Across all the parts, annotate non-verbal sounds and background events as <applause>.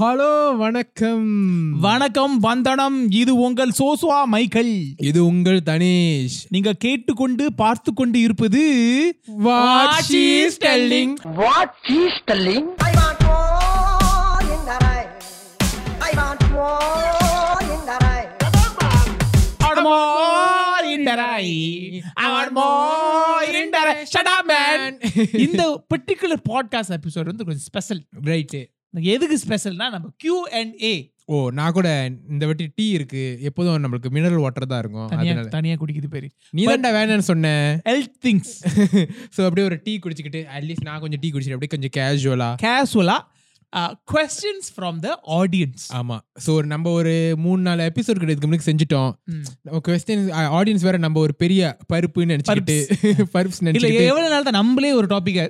Hello வணக்கம். வணக்கம் வந்தனம். இது உங்கள் சோசுவா மைக்கேல். இது உங்கள் தனேஷ். நீங்க கேட்டுக்கொண்டு பார்த்து கொண்டு இருப்பது வாட்சி ஸ்டெல்லிங் வாட்சி ஸ்டெல்லிங் இந்த பர்டிகுலர் பாட்காஸ்ட் எபிசோட் வந்து கொஞ்சம் ஸ்பெஷல் ரைட்டு எதுக்கு ஸ்பெஷல்னா நம்ம கியூ அண்ட் ஏ ஓ நான் கூட இந்த வாட்டி டீ இருக்கு. எப்போதும் நம்மளுக்கு மினரல் வாட்டர் தான் இருக்கும். அதனால. தனியா குடிக்குது பேரு. நீ தான்டா வேணாம்னு சொன்ன. ஹெல்த் திங்ஸ் ஸோ அப்படியே ஒரு டீ குடிச்சிக்கிட்டு அட்லீஸ்ட் நான் கொஞ்சம் டீ குடிச்சிட்டு அப்படியே கொஞ்சம் கேஷுவலா கேஷுவலா கொஸ்டின்ஸ் ஃப்ரம் த ஆடியன்ஸ் ஆமா. ஸோ நம்ம ஒரு மூணு நாலு எபிசோட் இதுக்கு முன்னாடி செஞ்சுட்டோம். கொஸ்டின் ஆடியன்ஸ் வேற நம்ம ஒரு பெரிய பருப்புன்னு நினைச்சுக்கிட்டு பருப்ஸ். <laughs> நினைச்சுக்கிட்டு எவ்வளவு நாள் தான் நம்மளே ஒரு டாபிக்க.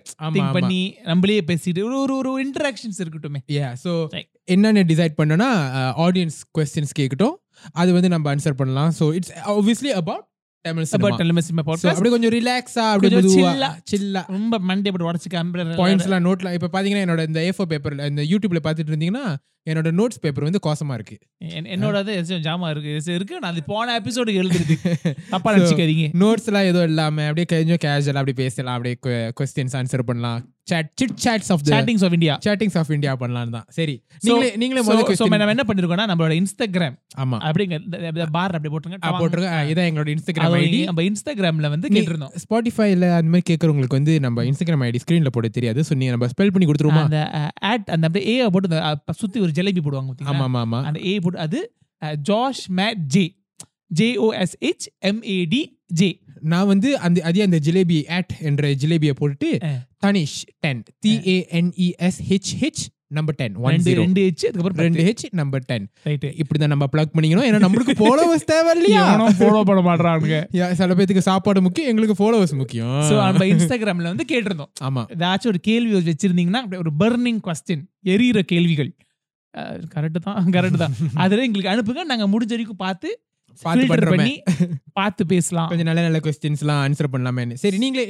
பண்ணி நம்மளே பேசிட்டு ஒரு ஒரு ஒரு இன்டராக்ஷன்ஸ் இருக்கட்டுமே. Yeah so. என்னென்ன டிசைட் பண்ணோம்னா ஆடியன்ஸ் கொஸ்டின்ஸ் கேட்கட்டும் அது வந்து நம்ம ஆன்சர் பண்ணலாம். So it's obviously about Tamil cinema. அப்படியே கொஞ்சம் ரிலாக்ஸா அப்படியே மெதுவா. சில்லா ரொம்ப மண்டே போட்டு உடச்சு பாயிண்ட்ஸ் எல்லாம் நோட்ல இப்ப பாத்தீங்கன்னா என்னோட இந்த ஏஃபோ பேப்பர்ல இந்த யூடியூப்ல பாத்துட்டு இருந்தீங்கன்னா என்னோட நோட்ஸ் பேப்பர் வந்து கோசமா இருக்கு. என்னோட ஜாமா இருக்கு. இருக்கு. நான் அது போன எபிசோடு எழுதுறது <laughs> தப்பா நினைச்சுக்காதீங்க. நோட்ஸ் எல்லாம் எதுவும் இல்லாம அப்படியே கொஞ்சம் கேஷுவல் அப்படி பேசலாம். அப்படியே கொஸ்டின்ஸ் ஆன்சர் பண்ணலாம். Chat chit chats of chattings of India chattings of India பண்ணலாம் தான். சரி. நீங்களே நீங்களே முதல்ல சோ நம்ம என்ன பண்ணிருக்கோம்னா நம்மளோட இன்ஸ்டாகிராம் ஆமா. அப்படிங்க பார் அப்படி போட்டுருங்க. ஆ, இதான் எங்களோட இன்ஸ்டாகிராம் ஐடி நம்ம இன்ஸ்டாகிராம்ல வந்து கேட்டிருந்தோம். ஸ்பாட்டிஃபைல அந்த மாதிரி கேட்கறவங்களுக்கு வந்து நம்ம இன்ஸ்டாகிராம் ஐடி ஸ்கிரீன்ல போட தெரியாது. ஸோ நீங்க நம்ம ஸ்பெல் பண்ணி கொடுத்துருவோமா? அந்த ஆட் அந்த அப்படியே ஏ போட்டு சுத்தி ஒரு ஜிலேபி போடுவாங்க? ஆமா ஆமா ஆமா. அந்த ஏ போட்டு அது Josh mat J J O S H M A T J நான் வந்து அந்த அதே அந்த ஜிலேபி ஆட் என்ற ஜிலேபியை போட்டுட்டு. Tanish ten T A N E S H H number ten one ரெண்டு ஹெச் அதுக்கப்புறம் ரெண்டு ஹெச் நம்பர் டென் ரைட் இப்படிதான் நம்ம பிளக் பண்ணிக்கணும். ஏன்னா நம்மளுக்கு ஃபாலோவர்ஸ் தேவை இல்லையா ஃபாலோ பண்ண மாட்டாங்க <laughs> சில பேத்துக்கு சாப்பாடு முக்கியம் எங்களுக்கு ஃபாலோவர்ஸ் முக்கியம். சோ நம்ம இன்ஸ்டாகிராம்ல வந்து கேட்டிருந்தோம். ஆமா. ஏதாச்சும் ஒரு கேள்வி வச்சிருந்தீங்கன்னா அப்படியே ஒரு பர்னிங் கொஸ்டின் எரியிற கேள்விகள். கரெக்ட் தான் கரெக்ட் தான். அதுல எங்களுக்கு அனுப்புங்க நாங்க முடிஞ்ச வரைக்கும் பார்த்து பார்த்து பண்ணி பார்த்து பேசலாம். கொஞ்சம் நல்ல நல்ல கொஸ்டின்ஸ் எல்லாம் ஆன்சர் பண்ணலாமே சரி நீங்களே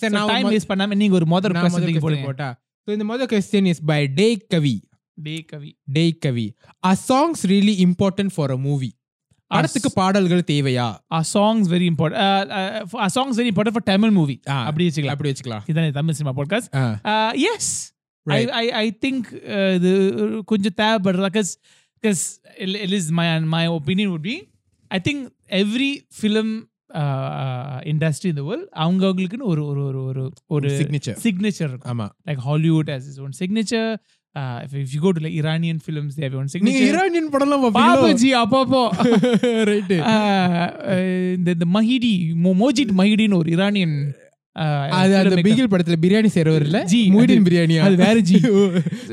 சரி நான் டைம் வேஸ்ட் பண்ணாம நீங்க ஒரு முதல் கொஸ்டின் question போடுங்க. போட்டா. ஸோ இந்த முதல் question is by day Kavi day Kavi day Kavi are songs really important for a movie படத்துக்கு பாடல்கள் தேவையா? ஆ songs very important ah songs very important for Tamil movie ah, அப்படி வச்சுக்கலாம். அப்படி வச்சுக்கலாம். இதானே Tamil cinema podcast ah, yes I Right. I I think இது கொஞ்சம் தேவைப்படுறதா because because it is my my opinion would be I think every film industry இந்த world அவங்கவுங்களுக்குன்னு ஒரு ஒரு ஒரு ஒரு ஒரு signature. சிக்னேச்சர் இருக்கும் ஆமா like Hollywood has is one signature if you go to like Iranian films Dev one நீங்க signature Iranian படம்லாம் பாபாஜி அப்பப்போ <laughs> ரைட்டு <laughs> ஆஹ் இந்த இந்த மஹிடி மோ- மோஜிட் மஹிடின்னு ஒரு இரானியன் ஆஹ், அது அந்த. பிகில் படத்துல பிரியாணி செய்றவர் இல்ல ஜி, மூடின் அது- பிரியாணியா? அது வேற ஜி.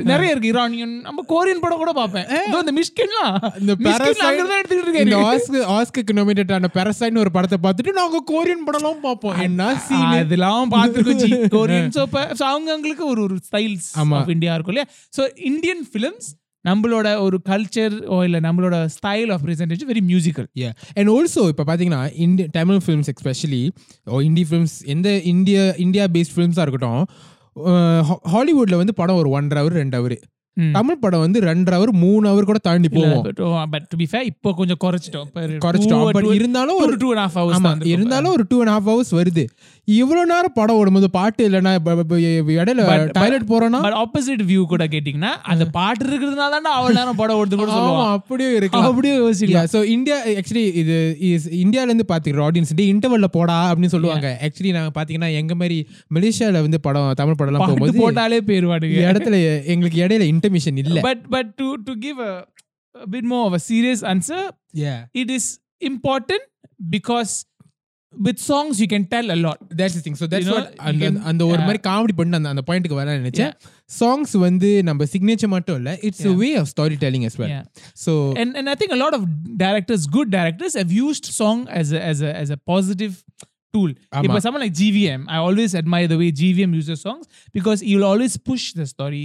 நிறைய இருக்கு இரானியன் நம்ம கோரியன் படம் கூட பார்ப்பேன். இதோ இந்த மிஷ்கின்லாம் இந்த Parasite- அங்கதான் எடுத்துக்கிட்டு இந்த ஆஸ்கர் ஆஸ்கருக்கு நோமினேட் ஆன பெரசைட்னு ஒரு படத்தை பார்த்துட்டு நாங்க கோரியன் படம்லாம் பார்ப்போம். என்ன சீன் அதெல்லாம் பார்த்துருக்கோம் ஜி. கோரியன் சோ ஸோ அவங்களுக்கு ஒரு ஒரு ஸ்டைல்ஸ். ஆஃப் இந்தியா இருக்கும் இல்லையா? ஸோ இந்தியன் ஃபிலிம்ஸ் நம்மளோட ஒரு கல்ச்சர் ஓ இல்ல நம்மளோட style of presentation very musical Yeah. And also இப்போ பார்த்தீங்கன்னா இந்திய Tamil films especially oh Hindi films எந்த இந்தியா இந்தியா பேஸ்ட் ஃபிலிம்ஸாக இருக்கட்டும் ஹாலிவுட்ல வந்து படம் ஒரு ஒன்றரை ஹவர் ரெண்டு ஹவர் தமிழ் படம் வந்து ரெண்டரை ஹவர் மூணு ஹவர் கூட தாண்டி போவோம் பட் டு பி ஃபேர் இப்போ கொஞ்சம் குறைச்சிட்டோம். குறைச்சிட்டோம். பட் இருந்தாலும் ஒரு டூ அண்ட் ஹாஃப் ஹவர்ஸ் இருந்தாலும் ஒரு டூ அண்ட் ஹாஃப் ஹவர்ஸ் வருது. இவ்வளவு நேரம் படம் ஓடும்போது பாட்டு இல்லைன்னா இடையில But- டாய்லெட் போறோம்னா? பட் ஆப்போசிட் வியூ கூட கேட்டிங்கன்னா அந்த பாட்டு இருக்கிறதுனால தான் அவ்வளவு நேரம் படம் ஓடுது கூட ஆமா சொல்லுவாங்க. அப்படியே இருக்கலாம். அப்படியே யோசிக்கலாம். ஸோ இந்தியா ஆக்சுவலி இது இஸ் இந்தியால இருந்து பாத்துக்கிற ஆடியன்ஸ் டே இன்டர்வல்ல போடா அப்படின்னு சொல்லுவாங்க. ஆக்சுவலி நாங்க பாத்தீங்கன்னா எங்க மாதிரி மலேசியால வந்து படம் தமிழ் படம் எல்லாம் பாட்டு போகும்போது போட்டாலே போயிருவாடுங்க இடத்துல எங்களுக்கு இடையில இன்டர்மிஷன் இல்ல. But but to to give a bit more of a serious answer it is important because with songs you can tell a lot that's thing so that's You know, what அந்த you can- அந்த ஒரு yeah. மாதிரி comedy பண்ணி அந்த அந்த பாயிண்ட்டுக்கு வர நினைச்சேன் சாங்ஸ் வந்து நம்ம சிக்னேச்சர் மட்டும் இல்ல it's a way of story telling as well Yeah. So and and I think a lot of directors, good directors, have used song as a as a as a positive tool. ஆமா. If someone like GVM, I always admire the way GVM uses songs because he will always push the story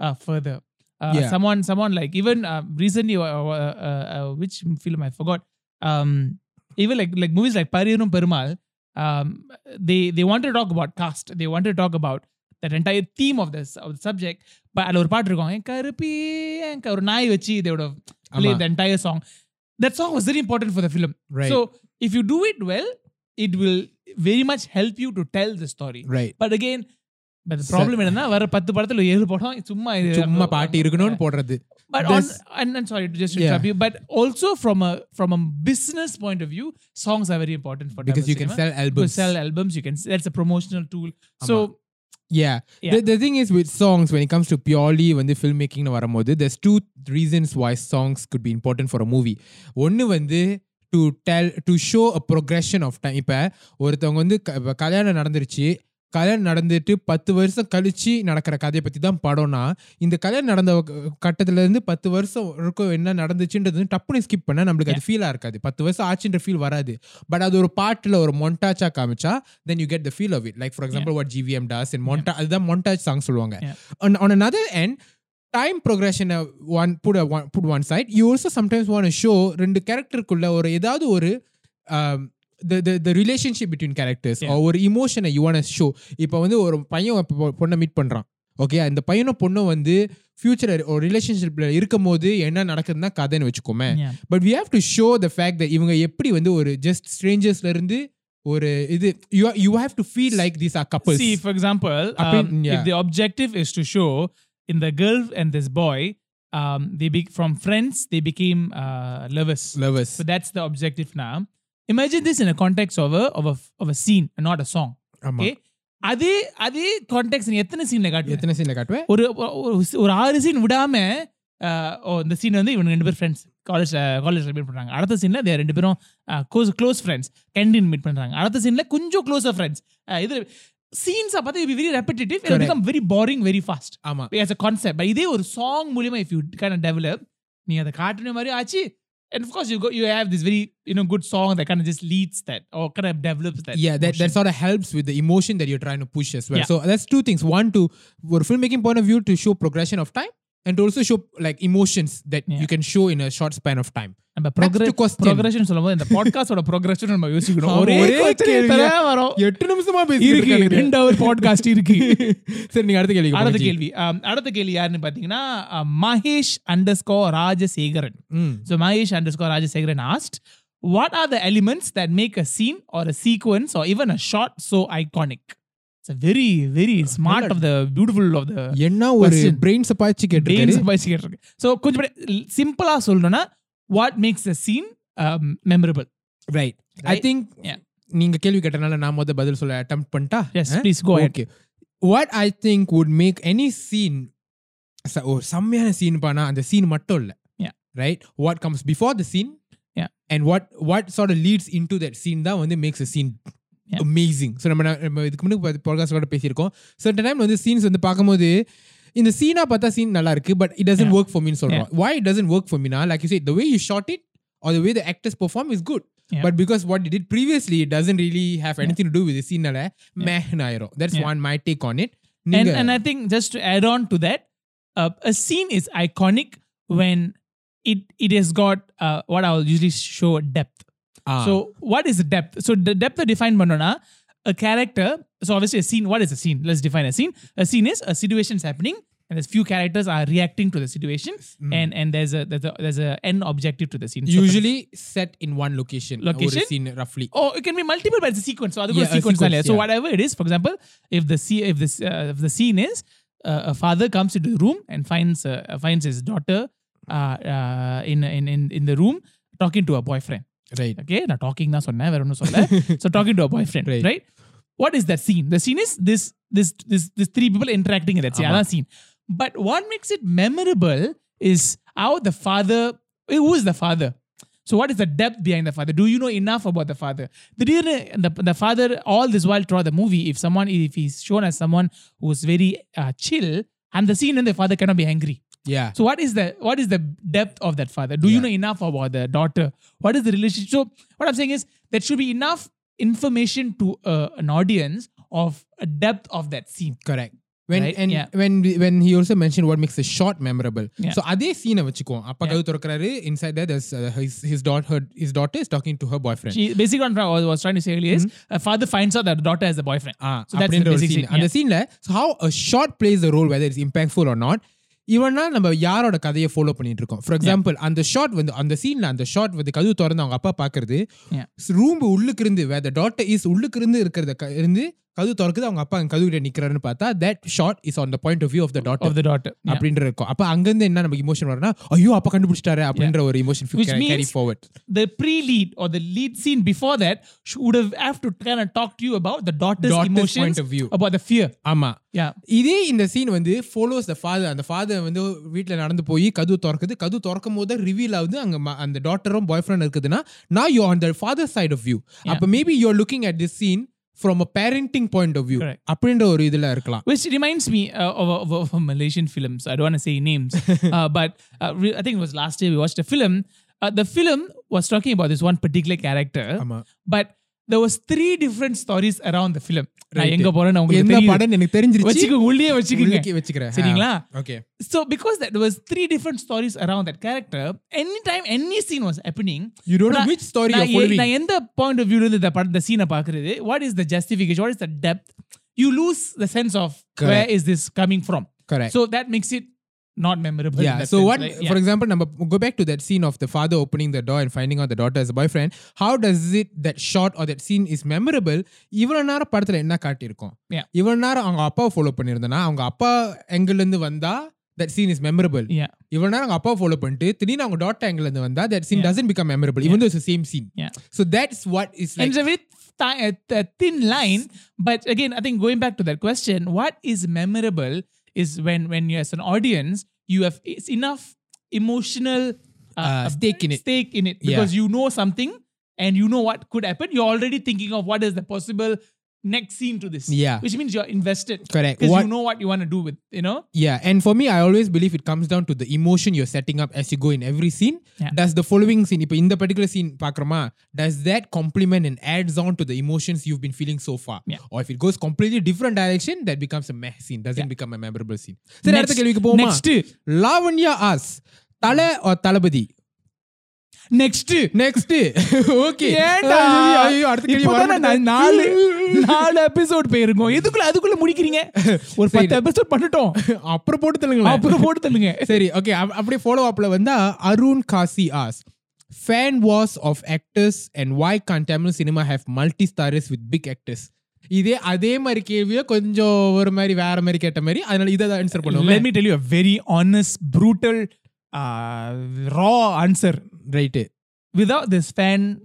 uh, further. Uh, Yeah. Someone, someone like even uh, recently, uh, uh, uh, uh, which film I forgot. Um, even like like movies like Pariyerum Perumal, um, they they want to talk about caste. They want to talk about that entire theme of this of the subject. But அதில் part பாட்டு இருக்கும் கருப்பி ஒரு they would have played the entire song. That song was very important for the film. Right. So if you do it well, it will very much help you to tell the story. Right. But again, but the problem என்னன்னா வர பத்து படத்துல ஏழு படம் சும்மா இது- சும்மா பாட்டு இருக்கணும்னு போடுறது just Yeah. interrupt you but also from a from a business point of view songs are very important for because Tamil you can cinema. sell You albums sell albums you can that's a promotional tool so yeah, Yeah. The, the thing is with songs when it comes to purely வந்து filmmaking வரும்போது there's two reasons why songs could be important for a movie ஒன்னு வந்து to tell to show a progression of time இப்ப ஒருத்தவங்க வந்து கல்யாணம் நடந்துருச்சு கல்யாணம் நடந்துட்டு பத்து வருஷம் கழிச்சு நடக்கிற கதையை பத்தி தான் படம்னா இந்த கல்யாணம் நடந்த க- கட்டத்துல இருந்து பத்து வருஷம் வரைக்கும் என்ன நடந்துச்சுன்றது டப்புனு ஸ்கிப் பண்ணா நம்மளுக்கு அது ஃபீலா இருக்காது. பத்து வருஷம் ஆச்சுன்ற ஃபீல் வராது. பட் அது ஒரு பாட்டுல ஒரு மொண்டாச்சா காமிச்சா then you get the feel of it like for example what GVM does and மொண்டா அதுதான் மொண்டாஜ் சாங் சொல்லுவாங்க. Time progression uh, one put a one, put one side. You also sometimes want to show ரெண்டு கேரக்டருக்குள்ள ஒரு ஏதாவது ஒரு um, the the the relationship ஒரு emotion you want to show. இப்போ வந்து ஒரு பையன் பொண்ணை மீட் பண்றான். ஓகே அந்த பையனும் பொண்ணும் வந்து ஃபியூச்சர் ஒரு ரிலேஷன்ஷிப்பில் இருக்கும் போது என்ன நடக்குதுன்னா கதைன்னு வச்சுக்கோமே. But we have to show the fact the இவங்க எப்படி வந்து ஒரு ஜஸ்ட் ஸ்ட்ரேஞ்சர்ஸ்லேருந்து ஒரு இது you you have to feel like these are couple see for example if the objective is to show இந்த the girl and this boy um, they be- from friends they became uh, lovers. Lovers. So that's the objective now. Imagine this in context of of a scene not a song okay அதே அதே contact நீ எத்தனை சீன்ல காட்டு எத்தனை சீன்ல காட்டுவேன் ஒரு ஒரு ஆறு சீன் விடாம ஓ இந்த சீன் வந்து இவங்க ரெண்டு பேரும் ஃப்ரெண்ட்ஸ் காலேஜ் காலேஜ் மீட் பண்ணுறாங்க அடுத்த சீனில் தே ரெண்டு பேரும் close close friends canteen meet பண்ணுறாங்க அடுத்த சீனில் கொஞ்சம் க்ளோஸாக ஃப்ரெண்ட்ஸ் இது சீன்ஸை பார்த்தா it very repetitive it become very boring very fast ஆமாம் ஆஸ் அ கான்செப்ட் இதே ஒரு சாங் மூலியமாக இஃப் யூ கேன் டெவலப் நீ அதை காட்டுன மாதிரி ஆச்சு. And of course you go you have this very you know good song that kind of just leads that or kind of develops that yeah that, that sort of helps with the emotion that you're trying to push as well Yeah. so that's two things one to for filmmaking point of view to show progression of time and to also show like emotions that Yeah. you can show in a short span of time நம்ம progression சொல்லும்போது இந்த பாட்காஸ்டோட progression நம்ம யோசிக்கணும். ஒரே வரும். எட்டு நிமிஷமா பேசியிருக்கு ரெண்டு அவர் பாட்காஸ்ட் இருக்கு. <laughs> சரி நீங்க அடுத்த கேள்வி அடுத்த கேள்வி. அடுத்த கேள்வி யாருன்னு பாத்தீங்கன்னா Mahesh underscore Rajasekaran. So Mahesh underscore Rajasekaran asked what are the elements that make a scene or a sequence or even a shot so iconic very very smart of the beautiful of the என்ன ஒரு brain சப்பாய்ச்சி கேட்டு brain சப்பாய்ச்சி கேட்டிருக்கு. So கொஞ்சம் சிம்பிளாக சொல்லணும்னா what makes a scene memorable right I? Think Yeah. நீங்க கேள்வி கேட்டனால நான் முத பதில் சொல்ல அட்டெம்ப்ட் பண்ணிட்டா yes please go okay what I think would make any scene ஒரு செம்மையான சீன் பானா அந்த சீன் மட்டும் இல்ல Yeah. Right what comes before the scene Yeah. And what what sort leads in to that scene தான் வந்து makes a scene. Amazing so நம்ம நம்ம இதுக்கு முன்னாடி பாட்காஸ்ட் கூட பேசியிருக்கோம் சர்டன் டைம் வந்து சீன்ஸ் வந்து பார்க்கும்போது இந்த சீனா பார்த்தா சீன் நல்லா இருக்கு but it doesn't Yeah. Work for மீன் சொல்றோம் why it doesn't work for me now like you said the way you shot it or the way the actors perform is good Yeah. but because what you did previously it doesn't really have anything to do with the scene nala meh ஆயிரும் that's Yeah. one my take on it and, நீங்க- and I think just to add on to that, uh, a scene is iconic when it it has got uh, what I will usually show depth. Ah. So what is the depth? So the depth of define banana, a character. So obviously a scene. What is a scene? Let's define a scene. A scene is a situation is happening. and there's few characters are reacting to the situation mm. and and there's a there's a there's a end objective to the scene so usually set in one location location or scene roughly oh, it can be multiple but it's a sequence so other yeah, sequence, sequence yeah. so whatever it is for example if the see if this uh, if the scene is uh, a father comes into the room and finds uh, finds his daughter uh, uh, in, in in in the room talking to a boyfriend right okay now talking now <laughs> so talking to a boyfriend right, right? what is that scene? The scene is this this this this three people interacting in that scene. Scene. But what makes it memorable is how the father. Who is the father? So what is the depth behind the father? Do you know enough about the father? The the, the father all this while throughout the movie, if someone if he's shown as someone who's very uh, chill, and the scene and the father cannot be angry. yeah So what is the what is the depth of that father? Do you know enough about the daughter? What is the relationship? So what I'm saying is there should be enough information to uh, an audience of a depth of that scene. correct when Right, and yeah. when when he also mentioned what makes a shot memorable Yeah. so அதே சீனை வச்சுக்குவோம் அப்பா. கவு திறக்கறாரு inside there there's uh, his his daughter her, his daughter is talking to her boyfriend She basically what I was, trying to say earlier is a father finds out that the daughter has a boyfriend. Ah, So that's the basic scene. scene, அந்த. சீன்ல how a shot plays a role whether it's impactful or not இவனா நம்ம யாரோட கதையை follow பண்ணிட்டு இருக்கோம் for example அந்த shot வந்து அந்த சீன்ல அந்த ஷாட் வந்து கதவு திறந்து அவங்க அப்பா பாக்குறது. ரூம் உள்ளுக்கு இருந்து வேற டாட்டர் இஸ் உள்ளுக்கு இருந்து இருக்கிறத இருந்து கதவு திறக்குது அவங்க அப்பா கதவு கிட்ட நிக்கிறாருன்னு பார்த்தா that shot is on the point of view of the Of the daughter. Yeah. அப்படின்ற இருக்கும் அப்ப அங்க இருந்து என்ன நமக்கு இமோஷன் வரும்னா ஐயோ அப்பா கண்டுபிடிச்சிட்டாரு அப்படின்ற ஒரு emotion carry forward or the lead scene before that sh- would have have to kind of talk to you about the daughter's, Daughter's emotions, point of view. about the fear. ஆமா. இதே இந்த scene வந்து follows the father அந்த father வந்து வீட்ல நடந்து போய் கதவு திறக்குது கதவு திறக்கும் போது ரிவீல் ஆகுது அங்க அந்த டாட்டரும் பாய் ஃப்ரெண்ட் இருக்குதுன்னா நான் you on the father side of view அப்ப maybe you are looking at this scene from a parenting point of view Correct. அப்படின்ற ஒரு இதுல இருக்கலாம் Which reminds me uh, of, of, of Malaysian films. I don't want to say names, <laughs> uh, but uh, re- I think it was last year we watched a film. Uh, the film was talking about this one particular character, ஆமா but there was three different stories around the film நான் எங்க போறேன்னு உங்களுக்கு என்ன படம் எனக்கு தெரிஞ்சிருச்சு வச்சுக்கோங்க உள்ளே வச்சுக்கோங்க வச்சுக்கிறேன் சரிங்களா okay so because that was three different stories around that character anytime any scene was happening you don't know which story you're following நான் எந்த point of view ல இந்த படம் இந்த சீனை பாக்குறது what is the justification what is the depth you lose the sense of Correct. where is this coming from Correct. so that makes it not memorable Yeah. So what, for example, number go back to that scene of the father opening the door and finding out the daughter as a boyfriend. How does it that shot or that scene is memorable? இவ்வளவு நேரம் படத்துல என்ன காட்டியிருக்கோம் Yeah. இவ்வளவு நேரம் அவங்க அப்பாவை follow பண்ணியிருந்தனா அவங்க அப்பா angle ல இருந்து வந்தா that scene is memorable. Yeah. இவ்வளவு நேரம் அவங்க அப்பாவை ஃபாலோ பண்ணிட்டு திடீர்னு அவங்க டாட்டர் angle ல இருந்து வந்தா that scene Yeah. doesn't become memorable even though it's the same scene. Yeah. So that's what is And like. it's a very thi- a, a thin line, but again, I think going back to that question, what is memorable is when when you as an audience you have it's enough emotional Uh, stake in it. stake in it Yeah. because you know something and you know what could happen. You're already thinking of what is the possible next scene to this. Yeah. Which means you're invested. Correct. Because you know what you want to do with, you know? Yeah. And for me, I always believe it comes down to the emotion you're setting up as you go in every scene. Yeah. Does the following scene, in the particular scene, Pakrama, does that complement and adds on to the emotions you've been feeling so far? Yeah. Or if it goes completely different direction, that becomes a meh scene, doesn't yeah. become a memorable scene. So next, next. Lavanya asks, Thala or Thalapathy? Next. Next okay ஏன்டா ஐயோ அடுத்த கேள்வி இப்பதானே வரமாட்டேங்குது. நான் நாலு <laughs> நாலு episode போயிருக்கோம். எதுக்குள்ள அதுக்குள்ள முடிக்கிறீங்க? ஒரு பத்து எபிசோட் பண்ணிட்டோம். <laughs> அப்புறம் போட்டு தள்ளுங்களேன். அப்புறம் போட்டு தள்ளுங்க. <laughs> சரி ஓகே அப்படியே ஃபாலோ அப்ல வந்தா Arun Kasi as fan wars of actors and why can't Tamil cinema have multi starrers with big actors இதே அதே மாதிரி கேள்வியை கொஞ்சம் ஒரு மாதிரி வேற மாதிரி கேட்ட மாதிரி அதனால இதை தான் ஆன்சர் பண்ணுவோம். You a very honest, brutal, uh, raw right. Without this fan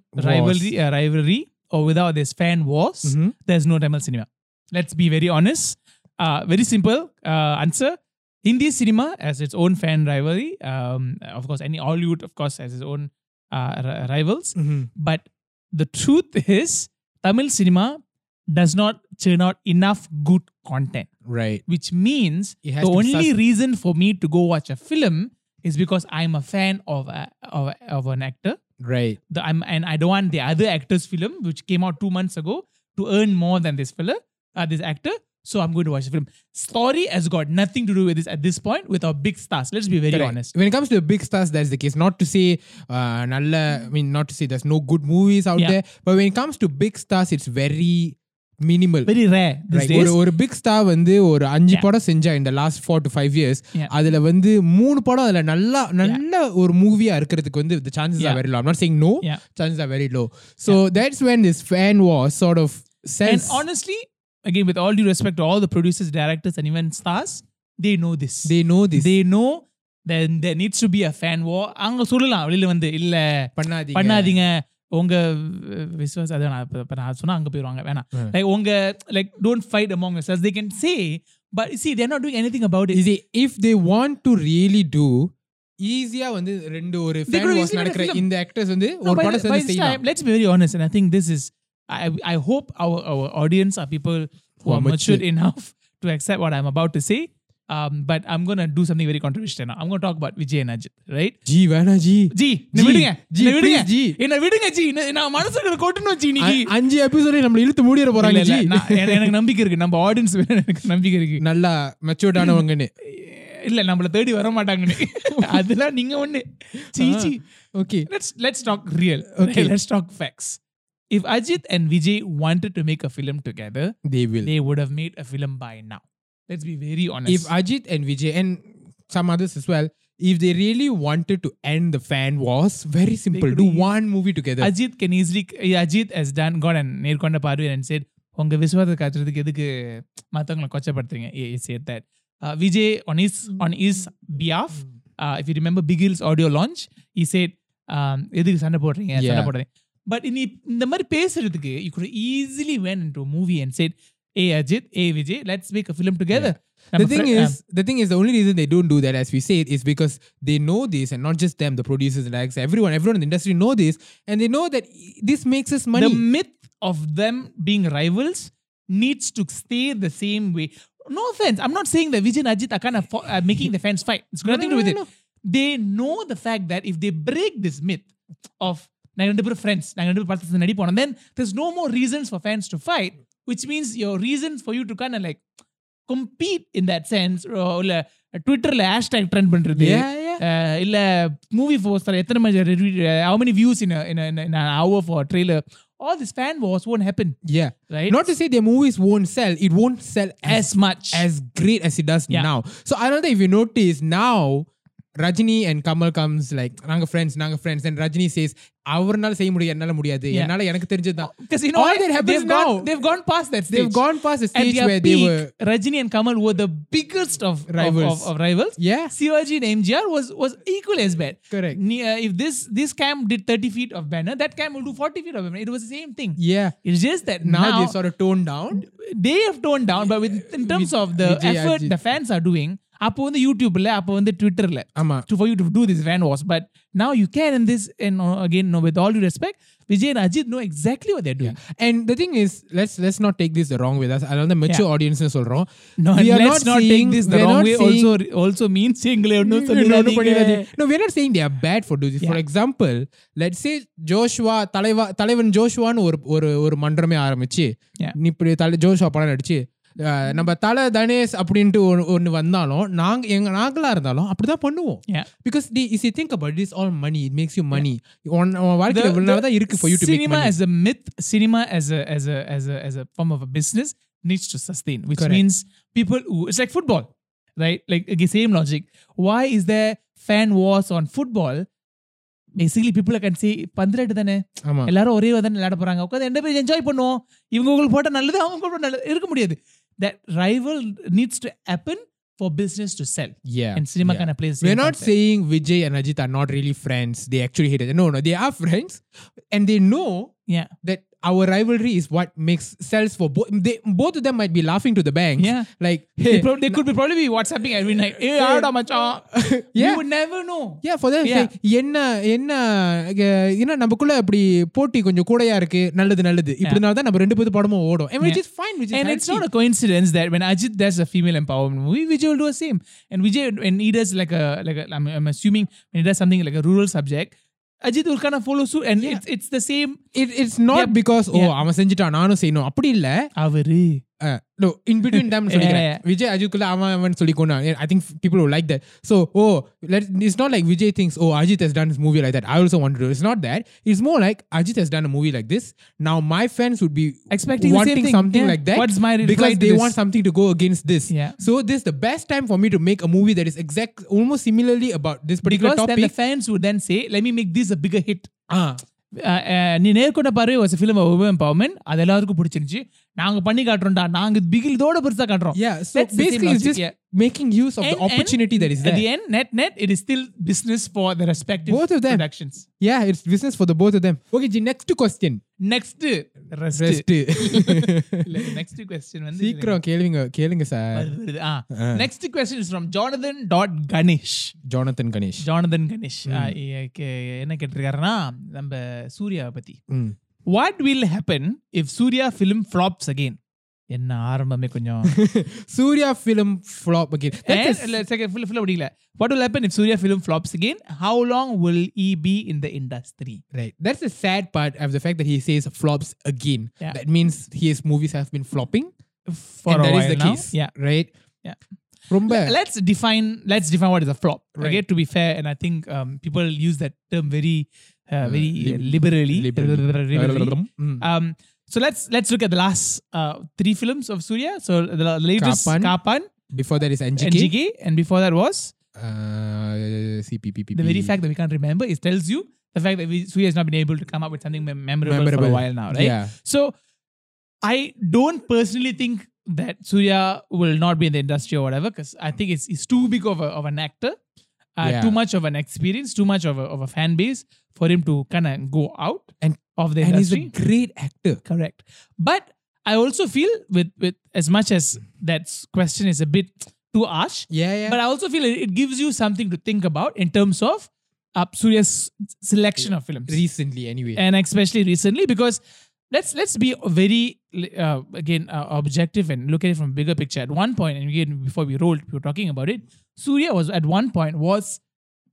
uh, rivalry or without this fan wars there's no tamil cinema. Let's be very honest. Uh, very simple uh, answer. Hindi cinema has its own fan rivalry. Um, of course any hollywood of course has its own rivals. But the truth is tamil cinema does not churn out enough good content. Right. Which means the only reason for me to go watch a film is because I'm a fan of a, of, of an actor. Right. The, I'm and I don't want the other actor's film, which came out two months ago, to earn more than this fellow, uh, this actor. So I'm going to watch the film. Story has got nothing to do with this at this point with our big stars. Let's be very Correct. honest. When it comes to big stars, that's the case. Not to say, uh, nalla, I mean, not to say there's no good movies out yeah. there, but when it comes to big stars, it's very minimal very rare ஒரு ஒரு big star வந்து ஒரு அஞ்சு படம் செஞ்சா இந்த last four to five years அதுல வந்து மூணு படம் அதுல நல்லா நல்ல ஒரு மூவியா இருக்கிறதுக்கு வந்து the chances are very low I'm not saying no chances are very low so that's when this fan war sort of sense honestly again with all due respect to all the producers directors and even they know know this. They know this. They then there needs to be a fan war அவங்க சொல்லலாம். வெளியில வந்து இல்ல பண்ணாதீங்க. பண்ணாதீங்க. உங்க அஹ், விசுவாசம் அதான் நான் இப்ப- இப்ப நான் சொன்னா அங்க போயிருவாங்க வேணாம் Hmm. லைக் உங்க like don't fight among yourselves they can say but see they're not doing anything about it You see, if they want to really do ஈஸியா வந்து ரெண்டு ஒரு They fan could was easily make a நடக்கிற film. இந்த actors வந்து No, ஒரு by படம் the- by சேர்ந்து this செய்யலாம் time, let's be very honest and i think this is i i hope our our audience are people who Who are are matured mature. enough to accept what i'm about to say Um, but I'm gonna do something very controversial now. I'm gonna talk about Vijay and Ajit, right? G வேணா G G என்ன G, விடுங்க G, என்ன விடுங்க please, G. என்ன விடுங்க G என்ன- நான் மனசுல கொட்டணும் ஜி இன்னைக்கு அ- அஞ்சு எபிசோட நம்மள இழுத்து மூடிற போறாங்க இல்ல, ஜி இல்ல, நான் என- எனக்கு நம்பிக்கை இருக்கு நம்ம ஆடியன்ஸ் எனக்கு நம்பிக்கை இருக்கு நல்லா மெச்சூர்டானவங்கன்னு இல்ல நம்மள தேடி வர மாட்டாங்கன்னு அதெல்லாம் நீங்க ஒண்ணு சீச்சி okay let's let's talk real Okay. let's talk facts if Ajit and Vijay wanted to make a film together they will they would have made a film by now let's be very honest if Ajit and Vijay and some others as well, if they really wanted to end the fan wars, very simple. could Do eas- one movie together. Ajit can easily Ajit has done gone and நேர்கொண்ட பார்வை and said உங்க விசுவாசத்தை காட்டுறதுக்கு எதுக்கு மத்தவங்களை கொச்சப்படுத்துறீங்க he said that uh, Vijay on his on his behalf uh, if you remember Bigil's audio launch he said um, எதுக்கு சண்டை போடுறீங்க சண்டை Yeah. போடுறீங்க பட் இனி இந்த மாதிரி பேசுறதுக்கு you could easily went into a movie and said hey Ajit hey Vijay let's make a film together the thing is, the thing is, the only reason they don't do that, as we said, is because they know this, and not just them, the producers and actors, everyone, everyone in the industry know this, and they know that this makes us money. the myth of them being rivals needs to stay the same way. No offense, I'm not saying that Vijay and Ajit are kind of fo- uh, making the fans fight. It's got nothing to do with it. They know the fact that if they break this myth of நாங்க ரெண்டு பேரும் friends, நாங்க ரெண்டு பேரும் படத்துல நடிப்போம், and then there's no more reasons for fans to fight, which means your reasons for you to kind of like compete in that sense, or இல்ல ட்விட்டர்ல hashtag trend பண்றது yeah, yeah. uh, இல்ல movie poster எத்தனை மணி how many views in a, in, a, in, a, in an hour for a trailer all this fan wars won't happen Yeah. right Not to say their movies won't sell, it won't sell as, as much as great as it does Yeah. now. So I don't know if you notice now, Rajini and Kamal comes like, நாங்க friends, நாங்க friends, and Rajini says, அவர்னால செய்ய முடியாது என்னால முடியாது Yeah. என்னால எனக்கு தெரிஞ்சதுதான் because you know All what? that happens they've gone, now. they've gone past that stage They've gone past the At stage their where they peak, were Rajini and Kamal were the biggest of Rivals. of, of, of rivals. yeah Sivaji and MGR was was equally as bad. correct Ne- uh, if this this cam did 30 feet of banner, that cam will do 40 feet of banner. It was the same thing. yeah It's just that now, now, they sort of toned down they have toned down, but with, in terms of the Vijay effort Ajit. the fans are doing, அப்போ வந்து யூடியூப்ல அப்போ வந்து ட்விட்டர்ல ஆமா for you to do this fan wars. But now you can, and this, and uh, again, no, with all due respect, Vijay and Ajit know exactly what they're doing. and the thing is let's let's not take this the wrong way that's அதாவது mature audience சொல்றோம் No, We are let's not not, saying- take this we the are wrong not way. saying- Also, also means எங்களை ஒன்றும் No, no, no, சொல்லிடாதீங்க. பண்ணிடாதீங்க. No, we're not saying they are bad for doing this. For Yeah. example, let's say Joshua தலைவா தலைவன் ஜோஷ்வான்னு ஒரு ஒரு ஒரு மன்றமே ஆரம்பிச்சு. நீ இப்படி தலை ஜோஷ்வா படம் நடிச்சு நம்ம தலை தனேஷ் அப்படின்ட்டு ஒன்னு- ஒன்னு வந்தாலும் நாங்க எங்க நாங்களா இருந்தாலும் அப்படிதான் பண்ணுவோம் Yeah. Because the is you think about this all money it makes you money உன் உன் வாழ்க்கையில இவ்வளவு தான் இருக்கு to make cinema money as a myth, cinema as a as a as a as a form of a business needs to sustain, which Correct. means people who it's like football, right? Like again, same logic. Why is there fan wars on football? Basically, people can say பந்திரெட்டு தானே எல்லாரும் ஒரே தானே விளையாட போறாங்க உட்காந்து ரெண்டு பேரும் enjoy பண்ணுவோம் இவங்க உங்களுக்கு போட்ட நல்லது அவங்க போட்ட நல்லது இருக்க முடியாது that rival needs to happen for business to sell yeah and cinema yeah. kind of plays We're not concept. saying Vijay and Ajit are not really friends. They actually hate it. No, no, they are friends, and they know yeah that our rivalry is what makes sells for both. They both of them might be laughing to the bank. Yeah. like they, hey, pro- they could be probably be WhatsApping every night. Hey, ஆடா மச்சான். <laughs> You yeah. would never know. Yeah, for them, Yeah. like, என்ன என்ன அஹ், என்ன நமக்குள்ள அப்படி போட்டி கொஞ்சம் கூடயா இருக்கு நல்லது நல்லது இப்படினால தான் நம்ம ரெண்டு பேரும் படமும் ஓடும் and which Yeah. is fine which is And it's healthy. not a coincidence that when Ajit does a female empowerment movie, Vijay will do the same. And Vijay, when he does like a like a, I'm, I'm assuming when he does something like a rural subject, Ajith ஒரு கான follows and it's it's the same it it's not because oh அவன் செஞ்சுட்டான் நானும் செய்யணும். அப்படி இல்ல. அவரு. no, in between them, Yeah, சொல்லிக்கிறேன். yeah. <laughs> Vijay Ajitkulla அவன் அவன் சொல்லிக்கோனா I think people will like that. So, oh, let it's not like Vijay thinks, oh, Ajit has done this movie like that. I also want to do. it. It's not that. It's more like Ajit has done a movie like this. Now my fans would be Expecting the same wanting thing. something Yeah. like that What's my reply because to they this? want something to go against this. Yeah. So this is the best time for me to make a movie that is exact, almost similarly about this particular because then the topic. fans would then say, "Let me make this a bigger hit." Ah, Uh, uh, நீ நேர்கொண்ட பார்வை was film woman empowerment அது எல்லாருக்கும் பிடிச்சிருந்துச்சு நாங்க பண்ணி காட்டுறோம்டா நாங்க பிகில் இதோட பெருசா காட்டுறோம் yeah. So That's basically, it's just making use of And- the opportunity and that is At there. the end, net net, it is still business for the respective Both of them. productions. yeah, it's business for the both of them. Okay, Ji, next question. Next, rest. Rest. Next question வந்து சீக்கிரம் கேளுங்க கேளுங்க sir. Next question is from Jonathan dot Ganesh. Jonathan Ganesh. இ- கே- என்ன கேட்டிருக்காருன்னா நம்ம சூர்யாவை பத்தி ம். What will happen if Surya film flops again? என்ன ஆரம்பமே கொஞ்சம் Surya film flop again. That's And a- let's take a full full முடியல. What will happen if Surya film flops again? How long will he be in the industry? right. That's the sad part of the fact that he says flops again. Yeah. That means his movies have been flopping. For and a that while is the now. case. Yeah. Right. Yeah. ரொம்ப Let's define let's define what is a flop. Right. Okay, to be fair, and I think um, people use that term very uh, very uh, lib- liberally. liberally. <laughs> liberally. Mm. Um, so let's let's look at the last uh, three films of Surya. So the latest Kaappaan. Kaappaan, Before that is NGK. NGK, and before that was Uh, CPPP. the very fact that we can't remember. It tells you the fact that we, Surya has not been able to come up with something mem- memorable, for a while now, right? Yeah. So I don't personally think that Surya will not be in the industry or whatever because I think it's, it's too big of, a, of an actor, uh, Yeah. too much of an experience, too much of a, of a fan base for him to kind of go out And- of the And he's a great actor. Correct. But I also feel with with as much as that question is a bit too harsh, Yeah, yeah. but I also feel it, it gives you something to think about in terms of uh, Surya's selection of films Recently, anyway. and especially recently because let's let's be very uh, again uh, objective and look at it from a bigger picture at one point and again before we rolled we were talking about it surya was at one point was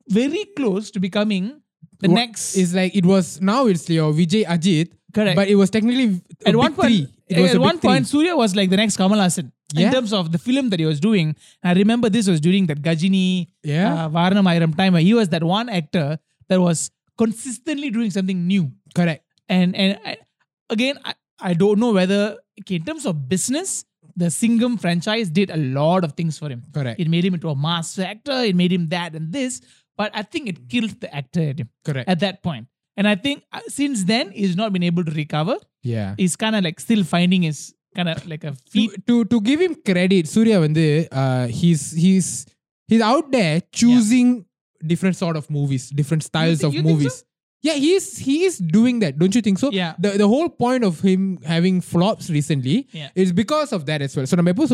very close to becoming the Wha- next is like it was now it's your Vijay Ajit, correct but it was technically at one point three. It was at a big one point three. surya was like the next Kamal Haasan in terms of the film that he was doing i remember this was during that Ghajini Yeah. uh, Vaaranam Aayiram time where he was that one actor that was consistently doing something new Correct. and and I, again I, I don't know whether, okay, in terms of business, the Singham franchise did a lot of things for him. Correct. It made him into a master actor, it made him that and this, but I think it killed the actor at him. Correct. At that point. And I think uh, since then, he's not been able to recover. Yeah. He's kind of like still finding his kind of like a feet. To, to, to, give him credit, Surya Vande, uh, he's, he's, he's out there choosing yeah. different sort of movies, different styles of movies. So? Yeah, he's he is doing that, don't you think so? Yeah. The, the whole point of him having flops recently yeah. is because of that as well. So நம்ம எப்போ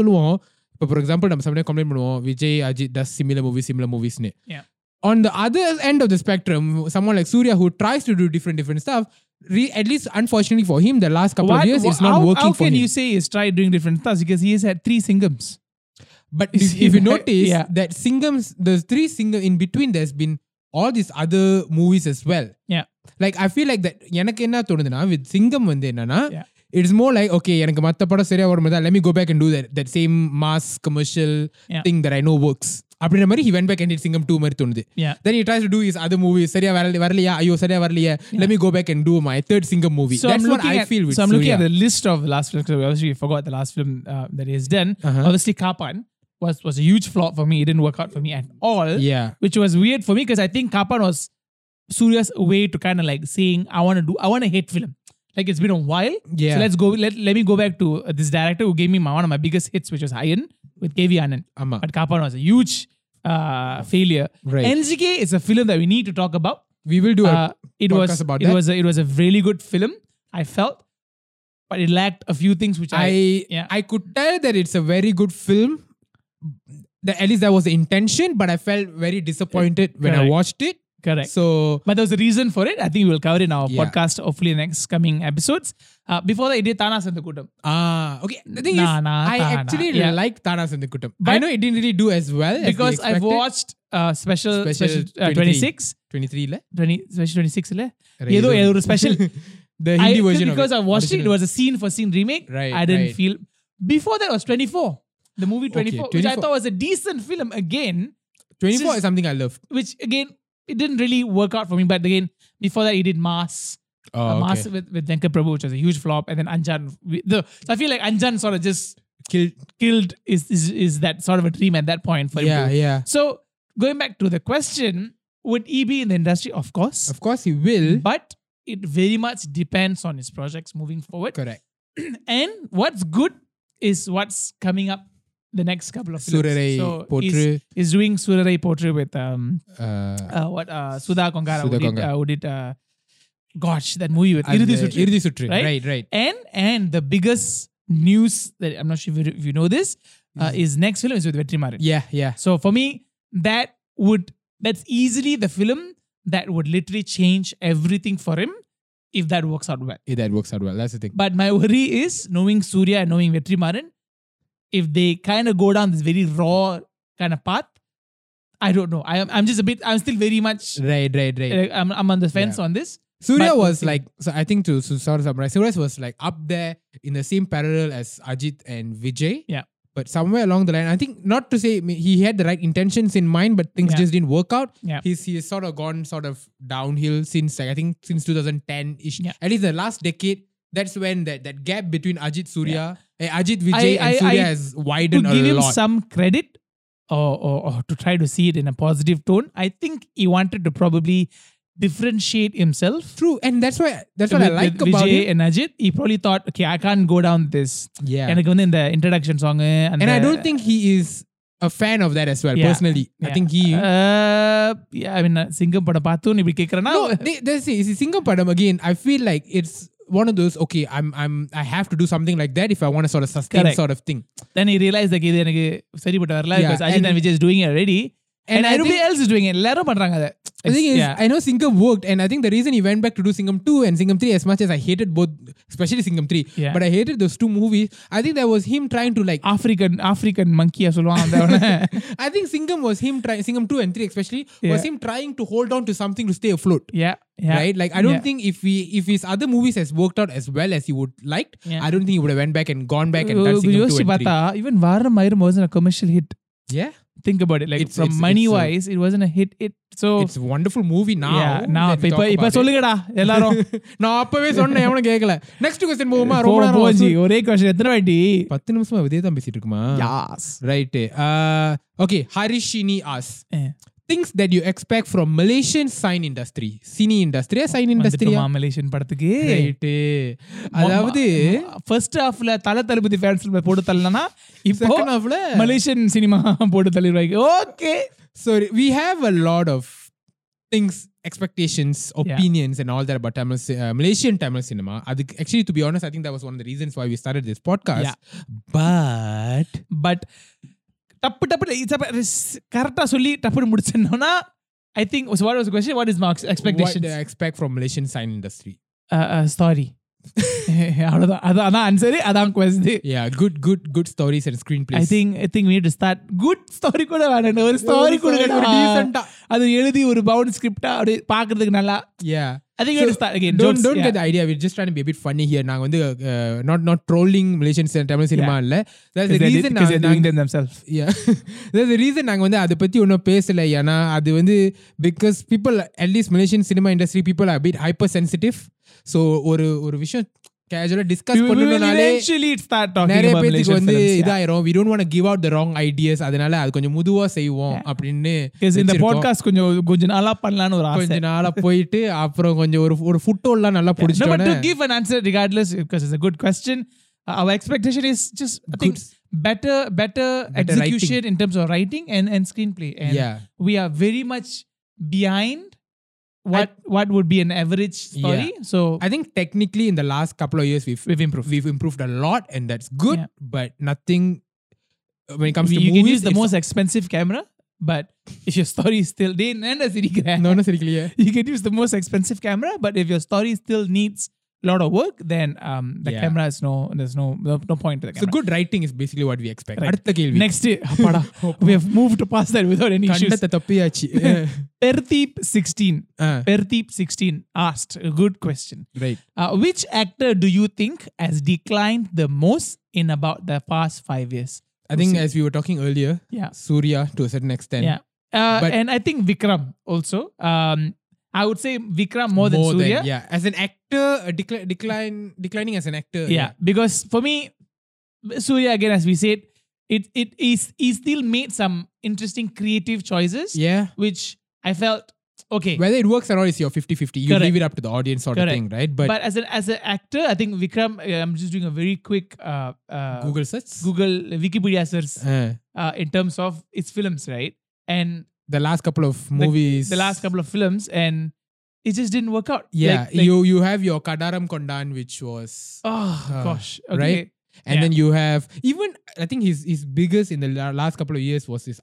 for example, for example complain sometime Vijay, Ajit, Vijay similar movies, similar movies. Ne. Yeah. on the other end of the spectrum, someone like Surya who tries to do different different stuff, re- at least unfortunately for him, the last couple what, of years it's not how, working for him. How can you say he's tried doing different stuff because he has had three Singhams? But if, if, you notice <laughs> yeah. that Singhams, the three Singham in between, there's been all these other movies as well. Yeah. Like I feel like that எனக்கு என்ன தோணுதுன்னா with சிங்கம் வந்து என்னன்னா it's more like okay எனக்கு மற்ற படம் சரியா வரும் let me go back and do that that same mass commercial thing that I know works அப்படின்ற மாதிரி he when back and Singam two மாதிரி தோணுது then he tries to do is அது மூவி சரியா வரல வரலையா ஐயோ சரியா வரலையா let me go back and do my third Singam movie so that's what i feel with so i'm looking so, yeah. at the list of last films obviously forgot the last film uh, done obviously Kaappaan was was a huge flop for me. It didn't work out for me at all. Yeah. Which was weird for me because I think Kaappaan was Surya's way to kind of like saying, I want to do, I want to hit film. Like it's been a while. Yeah. So let's go. Let, let me go back to uh, this director who gave me my, one of my biggest hits, which was Ayan with KV Anand. ஆமா. But Kaappaan was a huge uh, failure. Right. NGK is a film that we need to talk about. We will do Uh, it was about it that. was a, it was a really good film. I felt, but it lacked a few things which I, I yeah. I could tell that it's a very good film the, at least that was the intention, but I felt very disappointed eh, when I watched it. Correct. So, but there was a reason for it. I think we'll cover it in our yeah. podcast, hopefully, next coming episodes. Uh, before that, it did Thaana Serndha Koottam. Ah, okay. The thing nah, is, nah, I actually yeah. like Thaana Serndha Koottam. But I know it didn't really do as well because as I've watched uh, special, special, special uh, 26. 23 இல்ல 20 special 26 <laughs> the hindi I, version because of it. i watched Original. it it was a scene for scene remake right i didn't right. feel before that was 24 the movie 24, which I thought was a decent film again. 24 just- is something I love. which again it didn't really work out for me. But again, before that he did Mass, Oh, uh, Mass okay. with with Venkat Prabhu, which was a huge flop, and then Anjaan. The, so I feel like Anjaan sort of just Killed. killed is is, is that sort of a dream at that point for him. Yeah, yeah. So going back to the question, would he be in the industry? Of course, Of course he will. but it very much depends on his projects moving forward. Correct. <clears throat> and what's good is what's coming up the next couple of films. Soorarai so Pottru. he's, doing Soorarai Pottru with um Uh, uh, what uh, Sudha Kongara Sudha who did, uh, who did uh, gosh that movie with the Sutru. Irudhi Suttru. right? Right, right. and and the biggest news that I'm not sure if you, if you know this uh, is next film is with Vetrimaaran. Yeah, yeah. So for me that would that's easily the film that would literally change everything for him if that works out well. If that works out well. That's the thing. But my worry is knowing Surya and knowing Vetrimaaran, if they kind of go down this very raw kind of path, I don't know. I am I'm just a bit I'm still very much Right, right, right. I'm I'm on the fence on this. Surya But- was like, so I think to, to sort of summarize, Surya was like up there in the same parallel as Ajit and Vijay. Yeah. But somewhere along the line, I think not to say he had the right intentions in mind, but things Yeah. just didn't work out. Yeah. He's he has sort of gone sort of downhill since like, I think since 2010 ish. Yeah. At least the last decade that's when that, that gap between Ajit Surya, yeah. Ajit Vijay, I, and Surya I, has widened to give him some credit, or, or, or, to try to see it in a positive tone, I think he wanted to probably differentiate himself. True, and that's why that's what with, I like about Vijay him. and Ajit. He probably thought, okay, I can't go down this. Yeah, and in the introduction song, eh, and, and the, I don't think he is a fan of that as well yeah, personally yeah. i think he uh, yeah i mean uh, single padam paathun ibdi kekkrana no they, that's it. It's single padam again i feel like it's one of those. Okay, I'm, I'm, I have to do something like that if I want to sort of sustain Correct. sort of thing. then he realized like இது எனக்கு சரிப்பட்டு வரல Yeah, because Ajit and- and Vijay is doing it already and, And I everybody think- else is doing it எல்லாரும் பண்றாங்க அதை The thing is, yeah. I know Singham worked, and I think the reason he went back to do Singham 2 and Singham 3, as much as I hated both, especially Singham 3, yeah. but I hated those two movies, I think that was him trying to like. African African monkey, as well. <laughs> I think Singham was him trying, Singham 2 and 3 especially, yeah. was him trying to hold on to something to stay afloat. Yeah. Yeah. right like i don't yeah. think if we if his other movies has worked out as well as he would liked yeah. i don't think he would have went back and gone back and done uh, even Vaaranam Aayiram wasn't a commercial hit yeah think about it like It's- from it's- money it's a- wise it wasn't a hit it so It's a wonderful movie now. yeah now that we இப்ப talk இப்ப about it. சொல்லுங்கடா எல்லாரும் நான் அப்பவே சொன்னேன் எவனும் கேட்கல next question போகுமா ரொம்ப போ- நேரம் போஜி ஆச்சு. ஒரே கொஸ்டின் எத்தனை வாட்டி பத்து நிமிஷமா இதே தான் பேசிட்டு இருக்குமா யாஸ் right okay Harishini as things that you expect from Malaysian cine industry cine இண்டஸ்ட்ரியா சைன் இண்டஸ்ட்ரியா மலேசியன் படத்துக்கு ரைட்டு அதாவது ஃபர்ஸ்ட் ஹாஃப்ல தல தளபதி ஃபேன்ஸ் போட்டு தள்ளனா இப்போ செகண்ட் ஹாஃப்ல மலேசியன் சினிமா போட்டு தள்ளிடுவாங்க okay so we have a lot of things expectations opinions and all that about Tamil ci- uh, Malaysian Tamil cinema அதுக்கு actually to be honest I think that was one of the reasons why we started this podcast Yeah. but but டப்பு டப்பு கரெக்டா சொல்லி டப்புன்னு முடிச்சிருந்தோம்னா I think what was question what is marks what do expectation I expect from Malaysian sign industry <laughs> அவ்வளோதான் அதான் அதான் அதான் question yeah good good good stories and screenplay I need start good story கூட வேணாம். ஒரு ஸ்டோரி கூட ஒரு அது எழுதி ஒரு பவுண்ட் ஸ்கிரிப்டா அப்படி பாக்குறதுக்கு நல்லா. Yeah I think so, start again. Don't, jokes, don't வந்து not trolling Malaysian Tamil cinema இல்லை. தட்ஸ் ரீசன் ரீசன் நாங்கள் வந்து அதை பற்றி ஒன்றும் பேசலை. ஏன்னா அது வந்து because people at least Malaysian cinema industry people bit hyper sensitive so ஒரு ஒரு விஷயம் கேஜுவலா டிஸ்கஸ் பண்ணணும்னாலே நிறைய பேருக்கு வந்து. இதாயிரும் we don't want to give out the wrong ideas அதனால அது கொஞ்சம் முதுவா செய்வோம். அப்படின்னு இந்த. பாட்காஸ்ட் கொஞ்சம் கொஞ்சம் நாளா பண்ணலாம்னு ஒரு ஆசை கொஞ்ச நாளா போயிட்டு அப்புறம் கொஞ்சம் ஒரு ஒரு ஃபுட்டோல்லாம் நல்லா No, but to புடிச்சிட்டோன்னே give an answer regardless, because it's a good question, uh, our expectation is just I think Good. better, better, Better execution in terms of writing and, and screenplay. And yeah we are very much behind what I, what would be an average story yeah. so i think technically in the last couple of years we've, we've improved we've improved a lot and that's good yeah. but nothing uh, when it comes we, to you movies, can use the most expensive camera but if your story is still <laughs> they and a city no no city yeah. you can use the most expensive camera but if your story still needs lot of work, then um, the yeah. camera is no, there's no, no, no point to the camera. So good writing is basically what we expect. Right. Next, <laughs> we have moved past that without any issues. <laughs> Perthip 16. Uh. Pertheep 16 asked a good question. Right. Uh, which actor do you think has declined the most in about the past five years? I think as we were talking earlier, yeah. Surya to a certain extent. Yeah. Uh, and I think Vikram also. Um, I would say Vikram more, than Surya. yeah as an actor uh, decli- decline declining as an actor yeah. Because for me, Surya, again, as we said, it, it is, he still made some interesting creative choices, yeah which I felt, okay. whether it works or not is your 50-50 you Correct. leave it up to the audience sort of thing right but, but as an as an actor, I think Vikram. uh, I'm just doing a very quick uh, uh, Google search Google Wikipedia search Uh, uh, in terms of its films, right? And the last couple of movies the last couple of films, and it just didn't work out. yeah Like- like- you you have your Kadaram Kondan which was Oh Uh, gosh. Okay. right? and Yeah. then you have even I think his his biggest in the last couple of years was his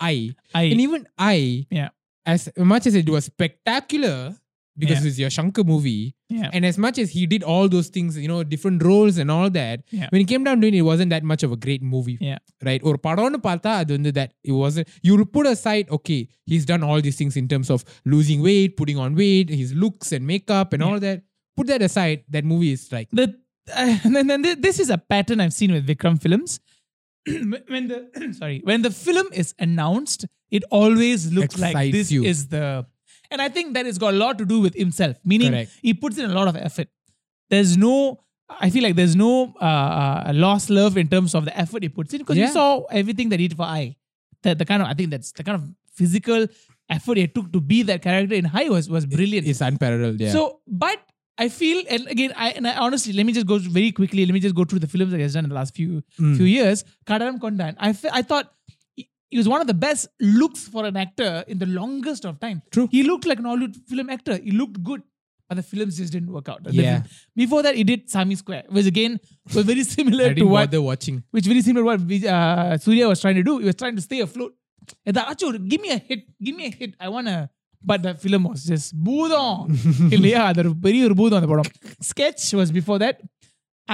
I I and even I Yeah. as much as it was spectacular because yeah. it's your Shankar movie. Yeah. And as much as he did all those things, you know, different roles and all that, yeah. when he came down to it, it wasn't that much of a great movie. Yeah. Right? Or Padonu Pata, that it wasn't. You put aside, okay, he's done all these things in terms of losing weight, putting on weight, his looks and makeup and yeah. all that. Put that aside, that movie is like. The, uh, <laughs> and then this is a pattern I've seen with Vikram films. <clears throat> when the <clears throat> sorry, when the film is announced, it always looks Excites like this you. is the and I think that has got a lot to do with himself. Meaning Correct. he puts in a lot of effort. There's no, I feel like there's no uh, uh, lost love in terms of the effort he puts in because you saw everything that he did for I. The, the kind of I think that's the kind of physical effort he took to be that character in I was was brilliant. it's unparalleled yeah So, but I feel, and again, I and I honestly, let me just go very quickly. Let me just go through the films that he has done in the last few Mm. few years. Kadaram Kondan. I I thought he was one of the best looks for an actor in the longest of time. True. He looked like an Hollywood film actor. He looked good. But the films just didn't work out. Yeah. Before that, he did Saamy Square, which again was very <laughs> similar to what they're watching. Which very similar to what uh, Surya was trying to do. He was trying to stay afloat. And the Achur, give me a hit. Give me a hit. I wanna. But the film was just பூதம் இல்லையா அது sketch was before that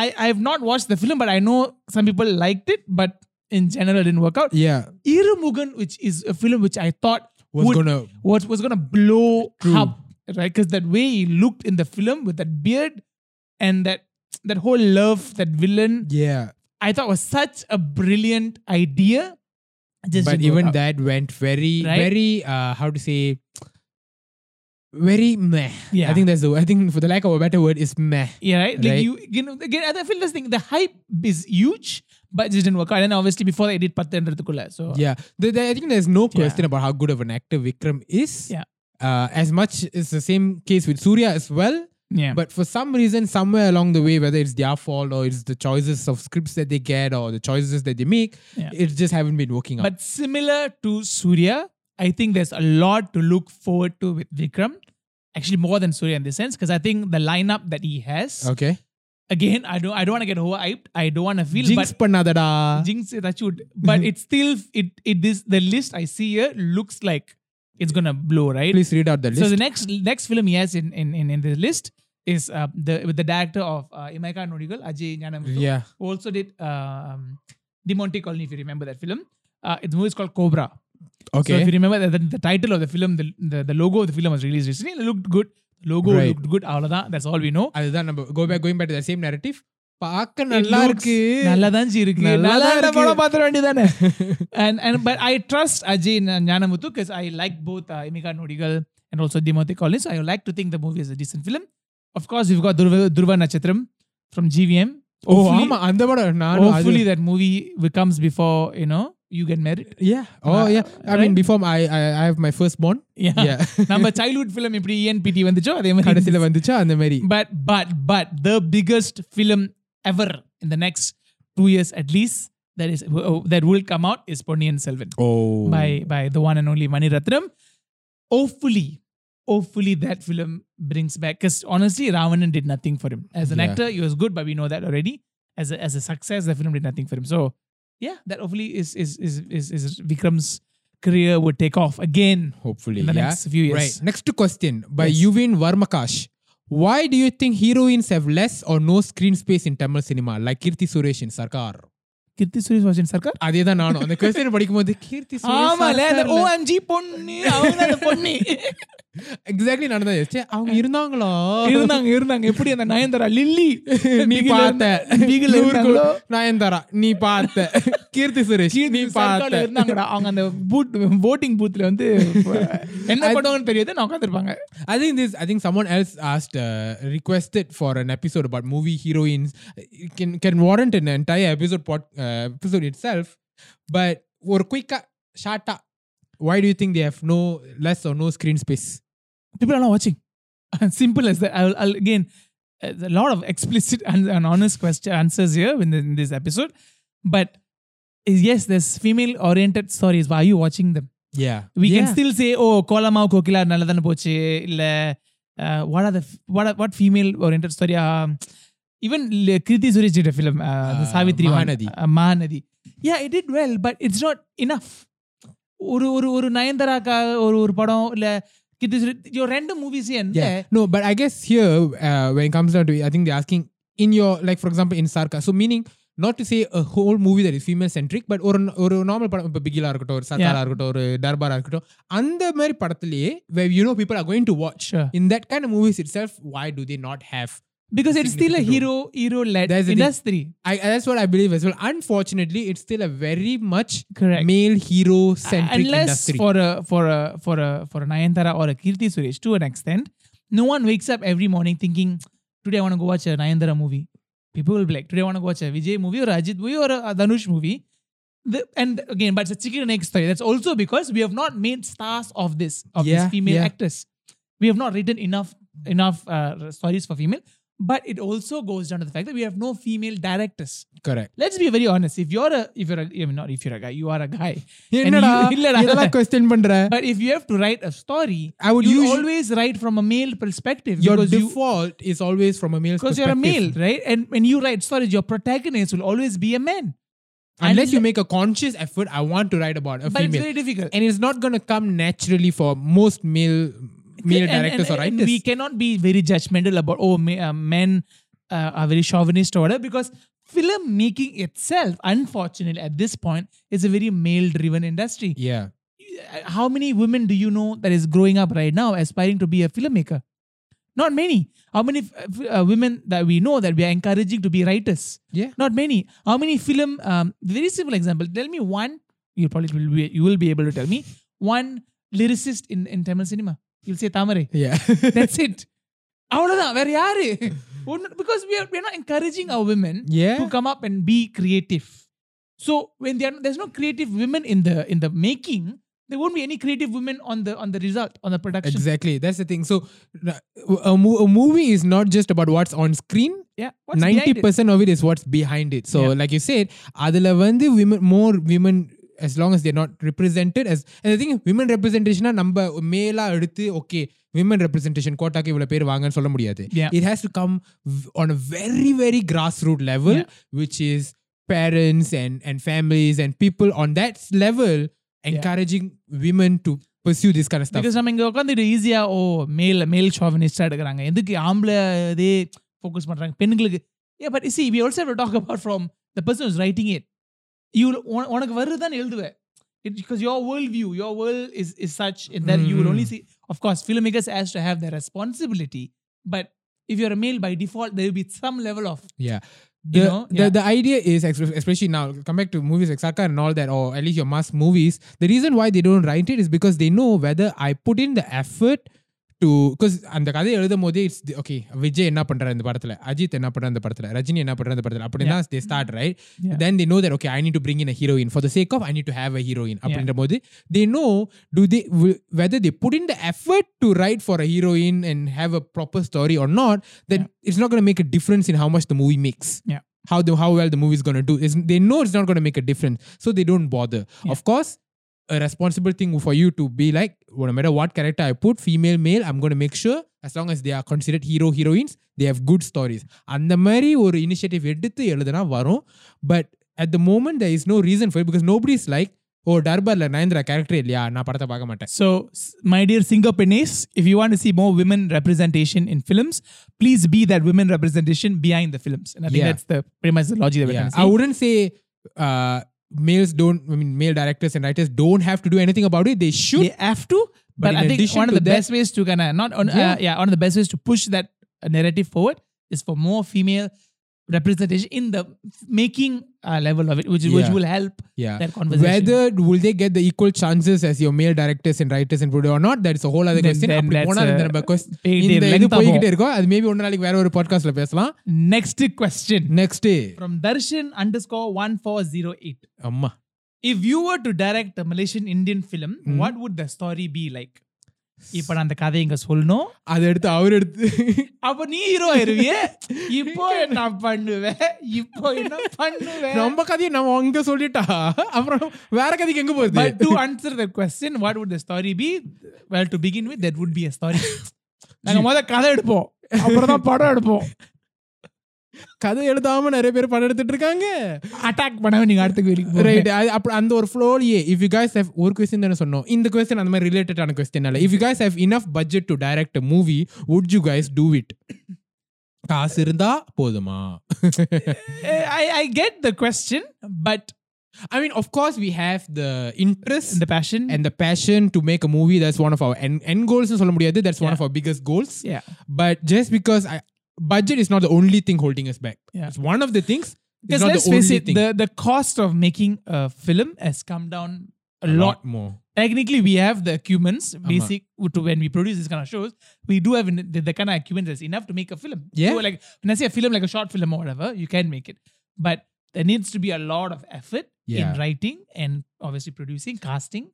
I I have not watched the film but I know some people liked it but in general didn't work out yeah Irumugan which is a film which I thought was would, gonna was, was gonna blow True. up right because that way he looked in the film with that beard and that that whole love that villain yeah I thought was such a brilliant idea. Just but even that went very Right? very uh how to say very meh Yeah. i think that's the i think for the lack of a better word is meh yeah, right. Like you, you know, again, I feel this thing. The hype is huge, but it just didn't work out. And obviously, before I did Pathu Endrathukulla. So yeah the, the- i think there's no question about how good of an actor vikram is Yeah. uh, as much is the same case with surya as well yeah, but for some reason somewhere along the way whether it's their fault or it's the choices of scripts that they get or the choices that they make Yeah. it just haven't been working out but similar to Surya, I think there's a lot to look forward to with Vikram. Actually, more than Surya in this sense, because I think the lineup that he has. okay again i don't i don't want to get overhyped. I don't want to feel jinx but jinx that should but mm-hmm. it's still it it is the list i see here looks like it's going to blow right? Please read out the list so the next next film he has in in in, in the list is uh, the with the director of uh, Imaikkaa Nodigal Ajay Gnanamuthu yeah. who also did um Demonte Colony if you remember that film. Uh, the movie is called Cobra. Okay. so if you remember the, the, the title of the film the, the, the logo of the film was released recently. It looked good. Logo look good அவ்வளவுதான் that's all we know அதுதான் நம்ம go back going back to the same narrative பார்க்க நல்லா இருக்கு நல்லா தான் இருக்கு நல்லா இந்த படம் பார்த்த வேண்டியதானே and and but I trust Ajay Gnanamuthu cuz I like both Imaikkaa Nodigal and also Demonte Colony I like to think the movie is a decent film of course we've got Dhruva Dhruva Natchathiram from gvm ஓ ஆமா அந்த படம் நான் hopefully that movie becomes before you know you get married. yeah oh Uh, yeah i mean before I, I i have my first born Yeah. yeah <laughs> நம்ம childhood film எப்படி E ENPT வந்துச்சோ அதே மாதிரி கடைசில வந்துச்சா அந்த மாதிரி but but but the biggest film ever in the next two years at least that is that will come out is Ponniyin Selvan oh by by the one and only Mani Ratnam. Hopefully, hopefully that film brings back because honestly, Ravanan did nothing for him as an Yeah. actor. He was good, but we know that already. As a, as a success, the film did nothing for him. So yeah, that hopefully is is is is, is Vikram's career would take off again. Hopefully, in the yeah? next few years. Right. Next question by yes. Yuvin Varmakash. Why do you think heroines have less or no screen space in Tamil cinema, like Keerthy Suresh in Sarkar? Keerthy Suresh வாஷன் Sarkar அதே தான் நானும் அந்த question படிக்கும் போது கீர்த்தி சுரேஷ் ஆமால அந்த OMG பொண்ணு அவங்க அந்த பொண்ணு <laughs> எக்ஸாக்ட்லி நடந்தது. அவங்க இருந்தாங்களோ? இருந்தாங்க இருந்தாங்க. எப்படி அந்த நயன்தாரா? லில்லி. நீ பார்த்த. நயன்தாரா நீ பார்த்த. கீர்த்தி சுரேஷ் நீ பார்த்த. இருந்தாங்கடா. அவங்க அந்த பூட் போட்டிங் பூத்ல வந்து என்ன பண்ணுவாங்கன்னு தெரியாது நான் உட்காந்துருப்பாங்க I think this I think someone else asked requested for an episode about movie heroines can can warrant an entire episode but episode itself but ஒரு குயிக்காக ஷார்ட்டாக why do you think they have no less or no screen space? people are not watching. <laughs> Simple as that. I'll, I'll again uh, a lot of explicit and, and honest question answers here in, the, in this episode, but yes, there's female-oriented stories. Why are you watching them? Yeah, we yeah. can still say, oh, Kolamaavu Kokila Naladana Poche. Uh, what are the what are, what female-oriented story? Um, even Keerthy Suresh did a film, uh, uh, the Savitri Mahanadi. One, uh, Mahanadi. Yeah, it did well, but it's not enough. ஒரு ஒரு ஒரு நயன்தராக்கா ஒரு ஒரு படம் இல்லை this, your random movies here and yeah. No, but I guess here, uh, when it comes down to it, I think they're asking in your, like for example, in Sarkar. So meaning, not to say a whole movie that is female centric, but or, or a normal part of Bigila or Sarkar yeah. or Darbar or Darbar where you know people are going to watch. In that kind of movies itself, why do they not have because it's still a hero hero led That's the thing. industry I, that's what I believe as well. Unfortunately, it's still a very much correct male hero centric unless industry. for a for a for a for a Nayanthara or a Keerthy Suresh to an extent, no one wakes up every morning thinking, today I want to go watch a Nayanthara movie. People will be like, today I want to go watch a Vijay movie or a Ajith movie or a, Dhanush movie. The, and again, but it's a chicken and egg story. That's also because we have not made stars of this of Yeah, this female yeah. actress. We have not written enough enough uh, stories for female but it also goes down to the fact that we have no female directors. Correct. Let's be very honest. If you're a, if you're a, I mean, not if you're a guy, you are a guy. <laughs> you, <laughs> question but if you have to write a story, I would you usually, always write from a male perspective. Your default you, is always from a male perspective because you're a male, right? And when you write stories, your protagonist will always be a man. Unless you make a conscious effort, I want to write about a but female. But it's very difficult. And it's not going to come naturally for most male male And- directors and- or writers. we cannot be very judgmental about oh uh, men uh, are very chauvinist or whatever because film making itself, unfortunately, at this point, is a very male driven industry. yeah. how many women do you know that is growing up right now aspiring to be a filmmaker? Not many. How many uh, f- uh, women that we know that we are encouraging to be writers? Yeah. Not many. How many film? Um, very simple example. Tell me one. You probably will be. You will be able to tell me one lyricist in in Tamil cinema you'll say Thamarai. Yeah. <laughs> That's it. because we are, we are not encouraging our women yeah. to come up and be creative. So when are, there's no creative women in the in the making, there won't be any creative women on the on the result on the production exactly that's the thing so a, a movie is not just about what's on screen yeah 90% it? of it is what's behind it so yeah. like you said adala vandu women more women as long as they're not represented as and the thing is, women representation நம்ம மேலா எடுத்து okay women representation கோட்டாக்கு இவ்வளவு பேர் வாங்கன்னு சொல்ல முடியாது Yeah. it has to come v- on a very very grassroots level Yeah. which is parents and and families and people on that s- level encouraging women to pursue this kind of stuff Because நம்ம இங்க உட்காந்துட்டு ஈஸியா ஓ மேல் மேல் ஷாவினிஸ்டா எடுக்கிறாங்க எதுக்கு ஆம்பளை இதே ஃபோக்கஸ் பண்றாங்க பெண்களுக்கு yeah but you see we also have to talk about from the person who's writing it you will- உன- உனக்கு வருதுதான் எழுதுவ It, because your world view your world is is such in that you will Mm. only see of course filmmakers has to have their responsibility but if you're a male by default there will be some level of Yeah. You The, know, the, yeah. the idea is, ex- especially now, come back to movies like Saka and all that, or at least your mass movies, the reason why they don't write it is because they know whether I put in the effort to, because அந்த கதை எழுதும் போதே it's okay Vijay என்ன பண்றாரு இந்த படத்துல அஜித் என்ன பண்றாரு இந்த படத்துல ரஜினி என்ன பண்றாரு இந்த படத்துல அப்படி தான் they start right Yeah. then they know that okay I need to bring in a heroine for the sake of I need to have a heroine அப்படின்ற போது they know do they will- whether they put in the effort to write for a heroine and have a proper story or not then it's not going to make a difference in how much the movie makes Yeah. how the how well the movie is going to do is they know it's not going to make a difference so they don't bother of course a responsible thing for you to be like no matter what character i put female male i'm going to make sure as long as they are considered hero heroines they have good stories அந்த மாதிரி ஒரு initiative எடுத்து எழுதுனா வரும் but at the moment there is no reason for it because nobody is like O டர்பர்ல Nayanthara character இல்லையா நான் படத்தை பார்க்க மாட்டேன் So, s- my dear Singaporeans, if you want to see more women representation in films, please be that women representation behind the films. And I think Yeah. that's the pretty much the logic that we're Yeah. trying to I say. wouldn't say uh, males don't, I mean, male directors and writers don't have to do anything about it. They should. They have to, But but, I think one of the that- best ways to kind of not on, Yeah. uh, yeah, one of the best ways to push that uh, narrative forward is for more female representation in the making uh, level of it, which which Yeah. will help yeah. that conversation. Whether will they get the equal chances as your male directors and writers and producer or not, that is a whole other Then- question. then அப்படி that's போனா a- இந்த நம்ம quest- போயிட்டே இந்த இது length ஆகும். போய்கிட்டே இருக்கும் அது மேபி ஒரு நாளைக்கு வேற ஒரு பாட்காஸ்ட்ல பேசலாம் Next question next from Darshan underscore one four zero eight. அம்மா If you were to direct a Malaysian Indian film, Mhm. what would the story be like? இப்ப நான் அந்த கதை இங்க சொல்லணும். அதை எடுத்து அவர் எடுத்து. அப்ப நீ ஹீரோ ஆயிருவிய. <laughs> இப்போ என்ன? பண்ணுவேன். இப்போ என்ன பண்ணுவேன்? நம்ம கதையை நம்ம அங்க சொல்லிட்டா அப்புறம் வேற கதைக்கு எங்க போகுது But to answer the question, what would the story be? Well, to begin with, that would be a story. <laughs> நாங்க முத கதை எடுப்போம். அப்புறம் தான் படம் எடுப்போம். கதை எழுதாம நிறைய பேர் படம் எடுத்துட்டு இருக்காங்க அட்டாக் பண்ணவே நீங்க அடுத்த கேள்வி ரைட் அப்ப அந்த ஒரு ஃப்ளோலியே இஃப் யூ guys have ஒரு கொஸ்டின் தானே சொன்னோம் இந்த கொஸ்டின் அந்த மாதிரி ரிலேட்டடான கொஸ்டின் இல்ல if you have enough budget to direct a movie would you guys do it காசு இருந்தா போதுமா I, I get the question, but I mean of course we have the interest the passion. and the passion to make a movie that's one of our end, end goals முடியாது that's one Yeah. of our biggest goals yeah. but just because I, budget is not the only thing holding us back. Yeah. It's one of the things. Because let's the face it, thing. the the cost of making a film has come down a, a lot. lot. more. Technically, we have the equipments basic uh-huh. to when we produce these kind of shows. We do have the, the kind of equipment that's enough to make a film. Yeah. So like when I say a film, like a short film or whatever, you can make it, but there needs to be a lot of effort yeah. in writing and obviously producing, casting.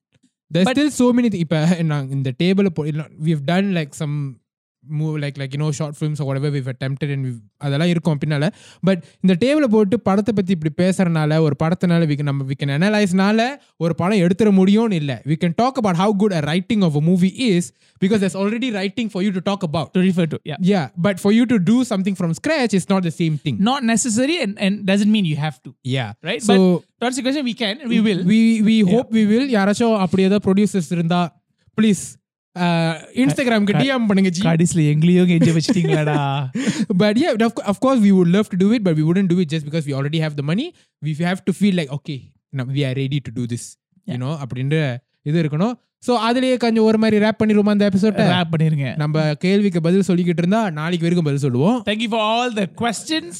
There's but, still so many things. Uh, in the table, we have done like some move like like you know short films or whatever we've attempted and we've அதெல்லாம் இருக்கும் பின்னால but இந்த டேபிள போட்டு படத்தை பத்தி இப்படி பேசுறனால ஒரு படத்தினால we can நம்ம we can analyzeனால ஒரு படம் எடுத்துற முடியும்னு இல்ல we can talk about how good a writing of a movie is because there's already writing for you to talk about To refer to, yeah. yeah but for you to do something from scratch is not the same thing Not necessary and, and doesn't mean you have to, yeah right? so but to answer the question, we can, we will. we we hope we will யாராச்சும் அப்படி ஏதாவது producers இருந்தா please Instagram DM பண்ணுங்க G கடைசில எங்களையும் கெஞ்ச வச்சிட்டீங்களாடா? But yeah of course we would love to do it but we wouldn't do it just because we already have the money we have to feel like okay we are ready to do this you know அப்படின்ற இது இருக்கணும். So அதுலயே கொஞ்சம் ஒரு மாதிரி rape பண்ணிருவோம் அந்த எபிசோட ரேப் பண்ணிருங்க. நம்ம கேள்விக்கு பதில் சொல்லிக்கிட்டு இருந்தா நாளைக்கு வரைக்கும் பதில் சொல்லுவோம். Thank you for all the questions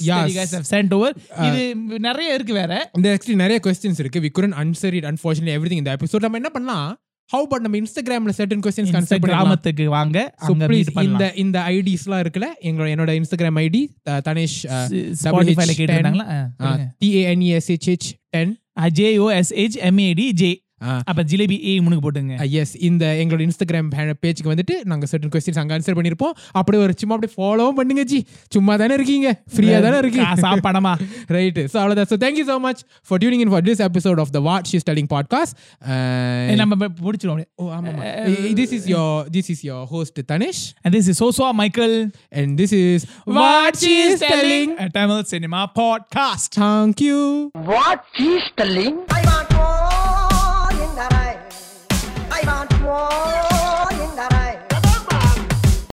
sent over இது நிறைய இருக்கு வேற. இந்த ஆக்சுவலி நிறைய கொஸ்டின்ஸ் இருக்கு. We couldn't answer it unfortunate every இந்த எபிசோட் நம்ம என்ன பண்ணலாம்? ஹவு பட் நம்ம இன்ஸ்டாகிராம்ல செட்டன் கொஸ்டின்ஸ் கன்செப்ட் கிராமத்துக்கு வாங்க அங்க இந்த இந்த ஐடிஸ்லாம் இருக்குல்ல எங்களோட என்னோட இன்ஸ்டாகிராம் ஐடி தனேஷ் ஸ்பாட்டிஃபைல கேட்டிருந்தாங்களா? டிஏஎன்இஎஸ்ஹெச்ஹெச் 10 அஜேஓஎஸ்ஹெச் எம்ஏடி ஜே அப்ப ஜிலேபி ஏ முனுக்கு போட்டுங்க. எஸ் இந்த எங்களோட இன்ஸ்டாகிராம் பேஜுக்கு வந்துட்டு நாங்க certain கொஸ்டின்ஸ் அங்க ஆன்சர் பண்ணிருப்போம். அப்படியே ஒரு சும்மா அப்படியே ஃபாலோவும் பண்ணுங்க ஜி. சும்மா தானே இருக்கீங்க? ஃப்ரீயா தானே இருக்கீங்க? காசா பணமா ரைட் ஸோ அவ்வளோதான் so thank you so much for tuning in for this episode of the what she studying podcast நம்ம முடிச்சிருவோம் அப்படியே. ஓ ஆமாம் this is your this is your host Tanish And this is Soswa Michael. And this is What she's telling. A Tamil cinema podcast. Thank you. What she's telling? I want more